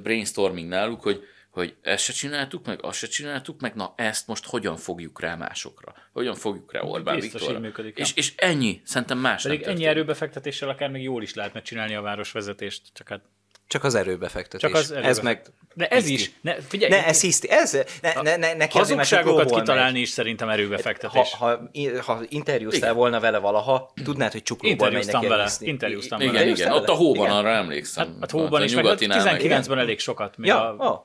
brainstorming náluk, hogy hogy ezt se csináltuk meg, azt se csináltuk meg, na ezt most hogyan fogjuk rá másokra? Hogyan fogjuk rá Orbán Biztos Viktorra? működik, és, és ennyi, szerintem más Pedig ennyi erőbefektetéssel akár még jól is lehetne csinálni a városvezetést, csak hát Csak az erőbefektetés. Csak az Ez meg... De ez hiszti. is, ne, figyelj, Ne, ez hiszti. Ez, ne, ne, ne, neki hazugságokat kitalálni megy. is szerintem Ha, erőbefektetés. ha, ha interjúztál volna vele valaha, tudnád, hogy csuklóból megy neki vele, elhiszni. interjúztam Igen, vele. igen, ott a hóban Igen. arra emlékszem. Hát, hát hóban is, meg nyugatinál meg- 19-ben elég sokat, még Ja, a oh.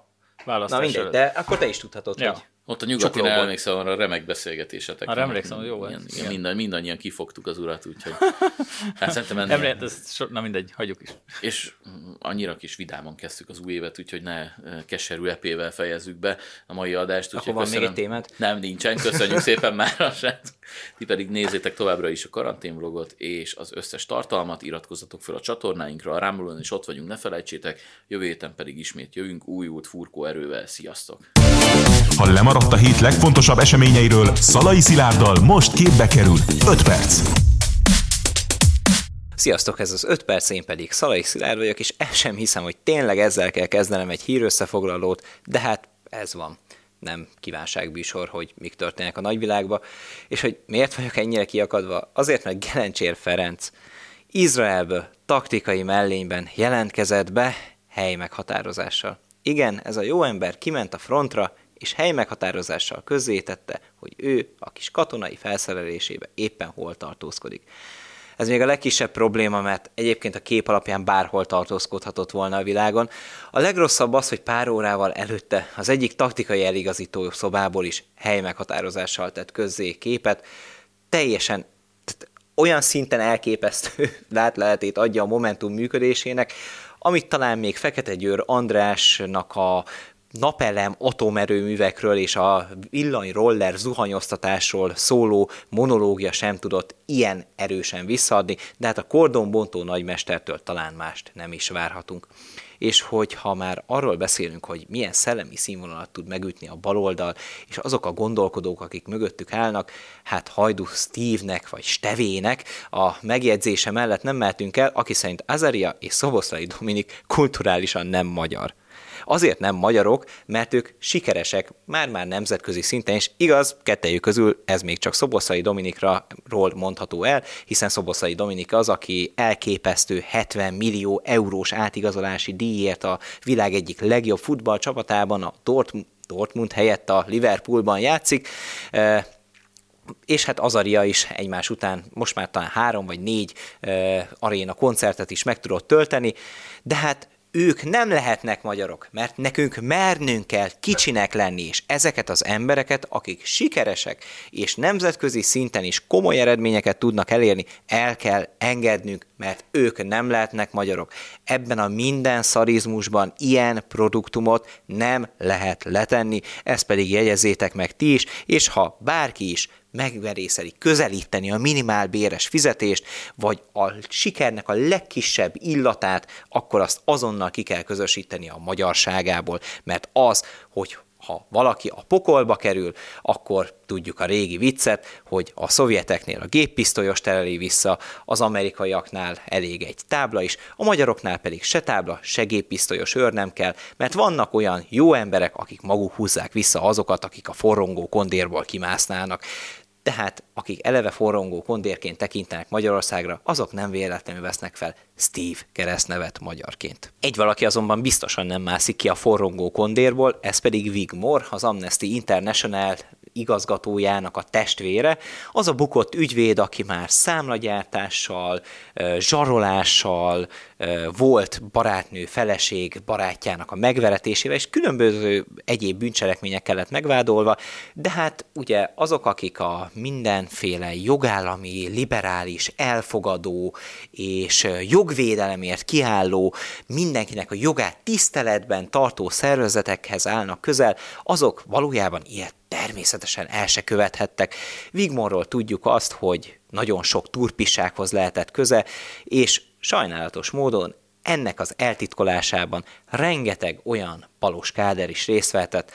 választás Na mindegy, előtt. de akkor te is tudhatod, Ja. hogy Ott a nyugatinál Csuklóból. emlékszem arra a remek beszélgetésetek. Arra emlékszem, hogy jó volt. Igen, igen, Igen. minden, mindannyian kifogtuk az urat, úgyhogy... Hát szerintem ennél... Nem lehet, ez so, na mindegy, hagyjuk is. És annyira kis vidáman kezdtük az új évet, úgyhogy ne eh, keserű epével fejezzük be a mai adást. úgyhogy van még köszönöm- egy témád? Nem, nincsen. Köszönjük szépen már. Ti pedig nézzétek továbbra is a karanténvlogot és az összes tartalmat, iratkozzatok fel a csatornáinkra, a Rámulon is ott vagyunk, ne felejtsétek. Jövő héten pedig ismét jövünk újult furkó erővel. Sziasztok! Ha lemaradt a hét legfontosabb eseményeiről, Szalai Szilárddal most képbe kerül 5 perc. Sziasztok, ez az 5 perc, én pedig Szalai Szilárd vagyok, és el sem hiszem, hogy tényleg ezzel kell kezdenem egy hírösszefoglalót, de hát ez van. Nem kívánságbűsor, hogy mik történnek a nagyvilágba, és hogy miért vagyok ennyire kiakadva? Azért, mert Gelencsér Ferenc Izraelből taktikai mellényben jelentkezett be hely meghatározással. Igen, ez a jó ember kiment a frontra, és hely meghatározással közzétette, hogy ő a kis katonai felszerelésébe éppen hol tartózkodik. Ez még a legkisebb probléma, mert egyébként a kép alapján bárhol tartózkodhatott volna a világon. A legrosszabb az, hogy pár órával előtte az egyik taktikai eligazító szobából is hely meghatározással tett közzé képet. Teljesen olyan szinten elképesztő látlehetét adja a Momentum működésének, amit talán még Fekete Győr Andrásnak a napelem atomerőművekről és a villanyroller zuhanyoztatásról szóló monológia sem tudott ilyen erősen visszaadni, de hát a kordonbontó nagymestertől talán mást nem is várhatunk. És hogyha már arról beszélünk, hogy milyen szellemi színvonalat tud megütni a baloldal, és azok a gondolkodók, akik mögöttük állnak, hát Hajdu Steve-nek vagy Stevének a megjegyzése mellett nem mehetünk el, aki szerint Azaria és Szoboszlai Dominik kulturálisan nem magyar. Azért nem magyarok, mert ők sikeresek, már-már nemzetközi szinten, és igaz, kettejük közül ez még csak Szoboszai Dominikról mondható el, hiszen Szoboszai Dominik az, aki elképesztő 70 millió eurós átigazolási díjért a világ egyik legjobb futballcsapatában, a Dortmund, Dortmund helyett a Liverpoolban játszik, és hát Azaria is egymás után most már talán három vagy négy uh, aréna koncertet is meg tudott tölteni, de hát ők nem lehetnek magyarok, mert nekünk mernünk kell kicsinek lenni, és ezeket az embereket, akik sikeresek, és nemzetközi szinten is komoly eredményeket tudnak elérni, el kell engednünk, mert ők nem lehetnek magyarok. Ebben a minden szarizmusban ilyen produktumot nem lehet letenni, ezt pedig jegyezzétek meg ti is, és ha bárki is megverészeli közelíteni a minimálbéres fizetést, vagy a sikernek a legkisebb illatát, akkor azt azonnal ki kell közösíteni a magyarságából, mert az, hogy ha valaki a pokolba kerül, akkor tudjuk a régi viccet, hogy a szovjeteknél a géppisztolyos tereli vissza, az amerikaiaknál elég egy tábla is, a magyaroknál pedig se tábla, se géppisztolyos őr nem kell, mert vannak olyan jó emberek, akik maguk húzzák vissza azokat, akik a forrongó kondérból kimásznának. Tehát akik eleve forrongó kondérként tekintenek Magyarországra, azok nem véletlenül vesznek fel Steve keresztnevet magyarként. Egy valaki azonban biztosan nem mászik ki a forrongó kondérból, ez pedig Wigmore, az Amnesty International igazgatójának a testvére, az a bukott ügyvéd, aki már számlagyártással, zsarolással, volt barátnő, feleség barátjának a megveretésével, és különböző egyéb bűncselekményekkel lett megvádolva, de hát ugye azok, akik a mindenféle jogállami, liberális, elfogadó és jogvédelemért kiálló, mindenkinek a jogát tiszteletben tartó szervezetekhez állnak közel, azok valójában ilyet természetesen el se követhettek. Vigmonról tudjuk azt, hogy nagyon sok turpissághoz lehetett köze, és sajnálatos módon ennek az eltitkolásában rengeteg olyan palos káder is részt vehetett,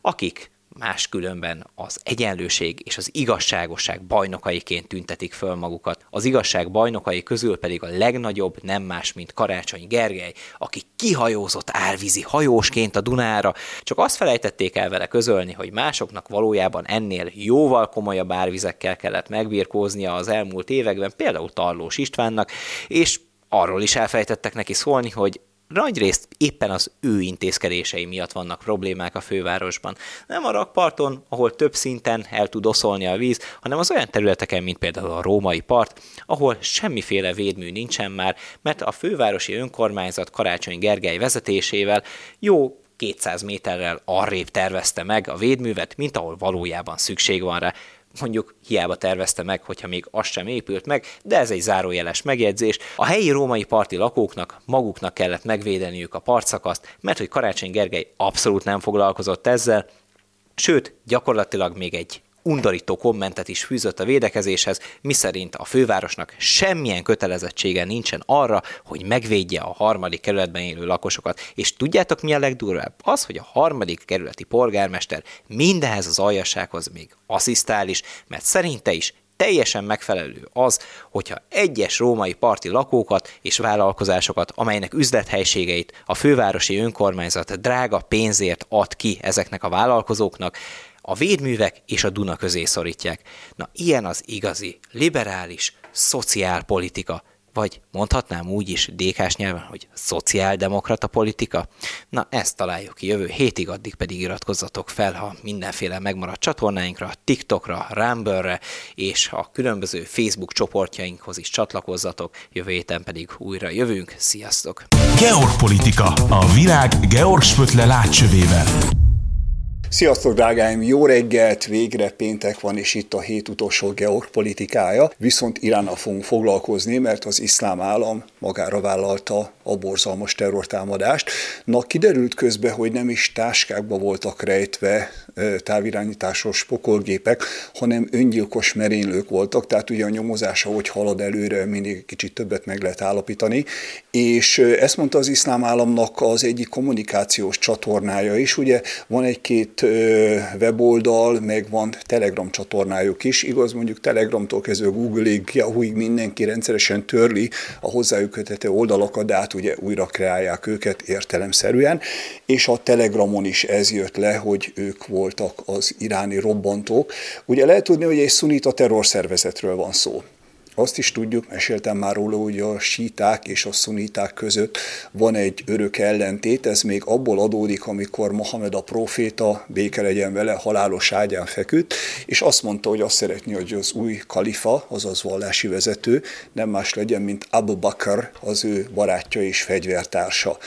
akik máskülönben az egyenlőség és az igazságosság bajnokaiként tüntetik föl magukat. Az igazság bajnokai közül pedig a legnagyobb nem más, mint Karácsony Gergely, aki kihajózott árvízi hajósként a Dunára, csak azt felejtették el vele közölni, hogy másoknak valójában ennél jóval komolyabb árvizekkel kellett megbirkóznia az elmúlt években, például Tarlós Istvánnak, és arról is elfelejtettek neki szólni, hogy nagyrészt éppen az ő intézkedései miatt vannak problémák a fővárosban. Nem a rakparton, ahol több szinten el tud oszolni a víz, hanem az olyan területeken, mint például a római part, ahol semmiféle védmű nincsen már, mert a fővárosi önkormányzat Karácsony Gergely vezetésével jó 200 méterrel arrébb tervezte meg a védművet, mint ahol valójában szükség van rá mondjuk hiába tervezte meg, hogyha még az sem épült meg, de ez egy zárójeles megjegyzés. A helyi római parti lakóknak maguknak kellett megvédeniük a partszakaszt, mert hogy Karácsony Gergely abszolút nem foglalkozott ezzel, sőt, gyakorlatilag még egy undorító kommentet is fűzött a védekezéshez, miszerint a fővárosnak semmilyen kötelezettsége nincsen arra, hogy megvédje a harmadik kerületben élő lakosokat. És tudjátok mi a legdurvább? Az, hogy a harmadik kerületi polgármester mindehez az aljassághoz még asszisztál is, mert szerinte is teljesen megfelelő az, hogyha egyes római parti lakókat és vállalkozásokat, amelynek üzlethelységeit a fővárosi önkormányzat drága pénzért ad ki ezeknek a vállalkozóknak, a védművek és a Duna közé szorítják. Na, ilyen az igazi, liberális, szociálpolitika, vagy mondhatnám úgy is dékás nyelven, hogy szociáldemokrata politika? Na, ezt találjuk ki jövő hétig, addig pedig iratkozzatok fel, ha mindenféle megmaradt csatornáinkra, TikTokra, Rumble-re, és a különböző Facebook csoportjainkhoz is csatlakozzatok, jövő héten pedig újra jövünk. Sziasztok! Georgpolitika, a világ Georg Spötle látcsövével. Sziasztok, drágáim! Jó reggelt! Végre péntek van, és itt a hét utolsó geopolitikája. Viszont Iránnal fogunk foglalkozni, mert az iszlám állam magára vállalta a borzalmas terrortámadást. Na, kiderült közben, hogy nem is táskákba voltak rejtve távirányításos pokolgépek, hanem öngyilkos merénylők voltak, tehát ugye a nyomozása, hogy halad előre, mindig kicsit többet meg lehet állapítani. És ezt mondta az iszlám államnak az egyik kommunikációs csatornája is, ugye van egy-két weboldal, meg van Telegram csatornájuk is. Igaz, mondjuk Telegramtól kezdve Google-ig, Yahoo-ig mindenki rendszeresen törli a hozzájuk kötető oldalakat, de át ugye újra kreálják őket értelemszerűen, és a Telegramon is ez jött le, hogy ők voltak az iráni robbantók. Ugye lehet tudni, hogy egy szunita terrorszervezetről van szó. Azt is tudjuk, meséltem már róla, hogy a síták és a szuniták között van egy örök ellentét, ez még abból adódik, amikor Mohamed a proféta, béke legyen vele, halálos ágyán feküdt, és azt mondta, hogy azt szeretné, hogy az új kalifa, azaz vallási vezető, nem más legyen, mint Abu Bakr, az ő barátja és fegyvertársa.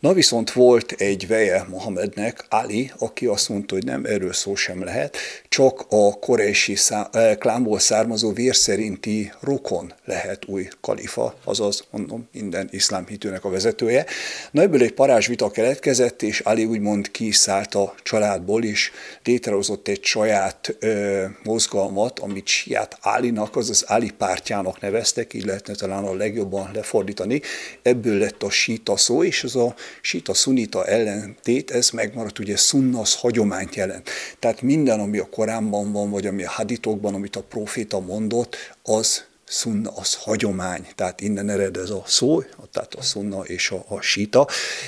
Na viszont volt egy veje Mohamednek, Ali, aki azt mondta, hogy nem, erről szó sem lehet, csak a koreisi szá- eh, klánból származó vér szerinti rokon lehet új kalifa, azaz mondom minden iszlám hitőnek a vezetője. Na ebből egy parázsvita keletkezett, és Ali úgymond kiszállt a családból is, létrehozott egy saját ö, mozgalmat, amit Siát Álinak, azaz Ali pártjának neveztek, így lehetne talán a legjobban lefordítani. Ebből lett a síta szó, és ez a síta szunita ellentét, ez megmaradt, ugye szunnasz hagyományt jelent. Tehát minden, ami a Koránban van, vagy ami a haditokban, amit a proféta mondott, az szunna az hagyomány, tehát innen ered ez a szó, tehát a szunna és a, a síta,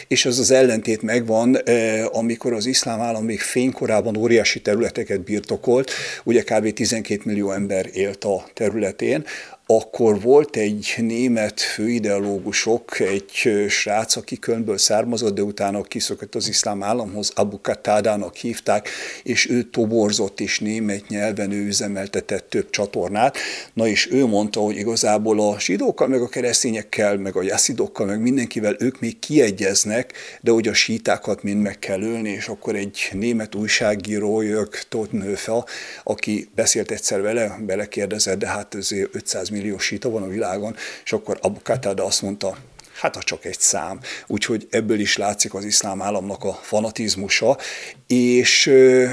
és ez az ellentét megvan, eh, amikor az iszlám állam még fénykorában óriási területeket birtokolt, ugye kb. 12 millió ember élt a területén, akkor volt egy német főideológusok, egy srác, aki Kölnből származott, de utána kiszökött az iszlám államhoz, Abu Qatádának hívták, és ő toborzott és német nyelven ő üzemeltetett több csatornát. Na és ő mondta, hogy igazából a zsidókkal, meg a keresztényekkel, meg a jaszidokkal, meg mindenkivel ők még kiegyeznek, de hogy a sítákat mind meg kell ölni, és akkor egy német újságíró, Jörg Totnöfe, aki beszélt egyszer vele, belekérdezett, de hát ezért 500 millió síta van a világon, és akkor Abu Qatada azt mondta, hát a csak egy szám. Úgyhogy ebből is látszik az iszlám államnak a fanatizmusa, és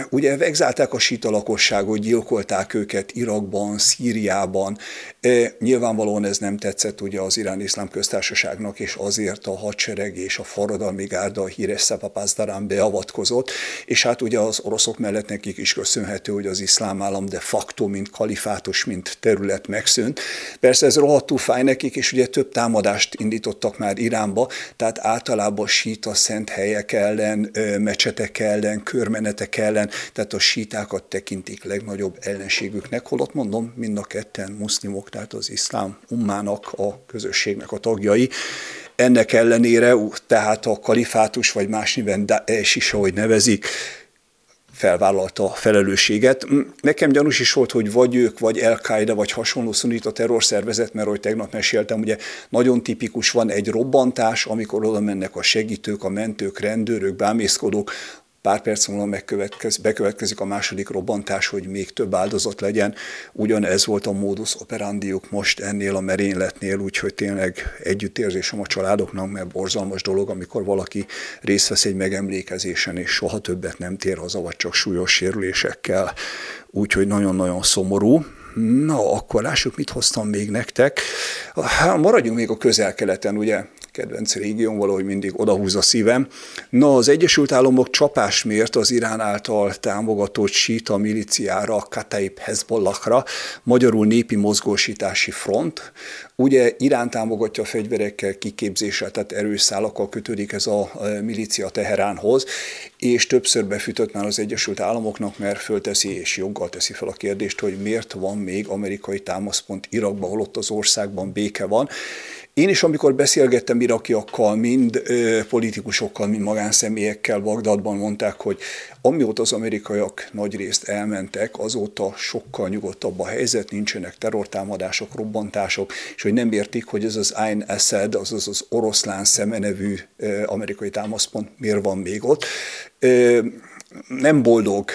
ugye vegzálták a síta lakosságot, gyilkolták őket Irakban, Szíriában. Nyilvánvalóan ez nem tetszett ugye az irán iszlám köztársaságnak, és azért a hadsereg és a forradalmi gárda a híres Szepapázdarán beavatkozott, és hát ugye az oroszok mellett nekik is köszönhető, hogy az iszlám állam de facto, mint kalifátus, mint terület megszűnt. Persze ez rohadtul fáj nekik, és ugye több támadást indítottak már Iránba, tehát általában síta szent helyek ellen, mecsetek ellen, körmenetek ellen, tehát a sítákat tekintik legnagyobb ellenségüknek, holott mondom, mind a ketten muszlimok, tehát az iszlám ummának, a közösségnek a tagjai. ennek ellenére, tehát a kalifátus, vagy más néven is, ahogy nevezik, felvállalta a felelősséget. Nekem gyanús is volt, hogy vagy ők, vagy El-Qaeda, vagy hasonló szunita terrorszervezet, mert ahogy tegnap meséltem, ugye nagyon tipikus van egy robbantás, amikor oda mennek a segítők, a mentők, rendőrök, bámészkodók, pár perc múlva megkövetkez, bekövetkezik a második robbantás, hogy még több áldozat legyen. Ugyanez volt a módusz operandiuk most ennél a merényletnél, úgyhogy tényleg együttérzésem a családoknak, mert borzalmas dolog, amikor valaki részt vesz egy megemlékezésen, és soha többet nem tér haza, vagy csak súlyos sérülésekkel. Úgyhogy nagyon-nagyon szomorú. Na, akkor lássuk, mit hoztam még nektek. Hát, maradjunk még a közel-keleten, ugye kedvenc régión, valahogy mindig odahúz a szívem. Na, az Egyesült Államok csapás mért az Irán által támogatott síta miliciára, Kataib Hezbollahra, magyarul népi mozgósítási front. Ugye Irán támogatja a fegyverekkel, kiképzéssel, tehát erőszálakkal kötődik ez a milícia Teheránhoz, és többször befütött már az Egyesült Államoknak, mert fölteszi és joggal teszi fel a kérdést, hogy miért van még amerikai támaszpont Irakban, holott az országban béke van, én is, amikor beszélgettem irakiakkal, mind ö, politikusokkal, mind magánszemélyekkel Bagdadban mondták, hogy amióta az amerikaiak nagy részt elmentek, azóta sokkal nyugodtabb a helyzet, nincsenek terrortámadások, robbantások, és hogy nem értik, hogy ez az Ain Assad, azaz az oroszlán szemenevű ö, amerikai támaszpont miért van még ott. Ö, nem boldog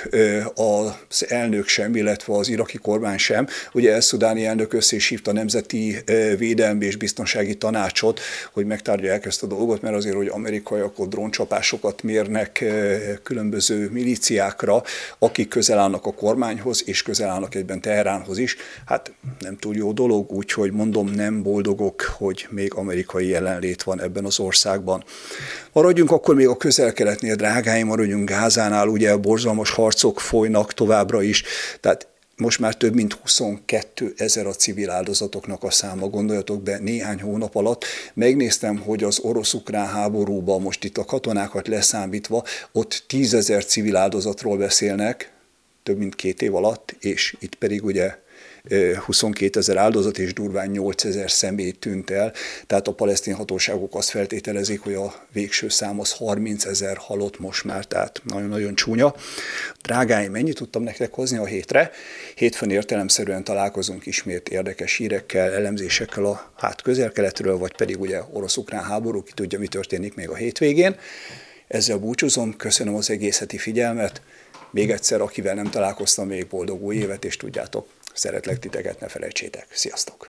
az elnök sem, illetve az iraki kormány sem. Ugye el szudáni elnök össze is hívta a Nemzeti Védelmi és Biztonsági Tanácsot, hogy megtárgyalják ezt a dolgot, mert azért, hogy amerikaiak ott dróncsapásokat mérnek különböző milíciákra, akik közel állnak a kormányhoz, és közel állnak egyben Teheránhoz is, hát nem túl jó dolog, úgyhogy mondom, nem boldogok, hogy még amerikai jelenlét van ebben az országban. Maradjunk akkor még a közel-keletnél, drágáim, maradjunk Gázánál, ugye borzalmas harcok folynak továbbra is, tehát most már több mint 22 ezer a civil áldozatoknak a száma, gondoljatok be, néhány hónap alatt. Megnéztem, hogy az orosz-ukrán háborúban, most itt a katonákat leszámítva, ott 10 ezer civil áldozatról beszélnek, több mint két év alatt, és itt pedig ugye 22 ezer áldozat és durván 8 ezer személy tűnt el, tehát a palesztin hatóságok azt feltételezik, hogy a végső szám az 30 ezer halott most már, tehát nagyon-nagyon csúnya. Drágáim, mennyit tudtam nektek hozni a hétre? Hétfőn értelemszerűen találkozunk ismét érdekes hírekkel, elemzésekkel a hát közel-keletről, vagy pedig ugye orosz-ukrán háború, ki tudja, mi történik még a hétvégén. Ezzel búcsúzom, köszönöm az egész heti figyelmet, még egyszer, akivel nem találkoztam, még boldog új évet, és tudjátok, Szeretlek titeket, ne felejtsétek. Sziasztok!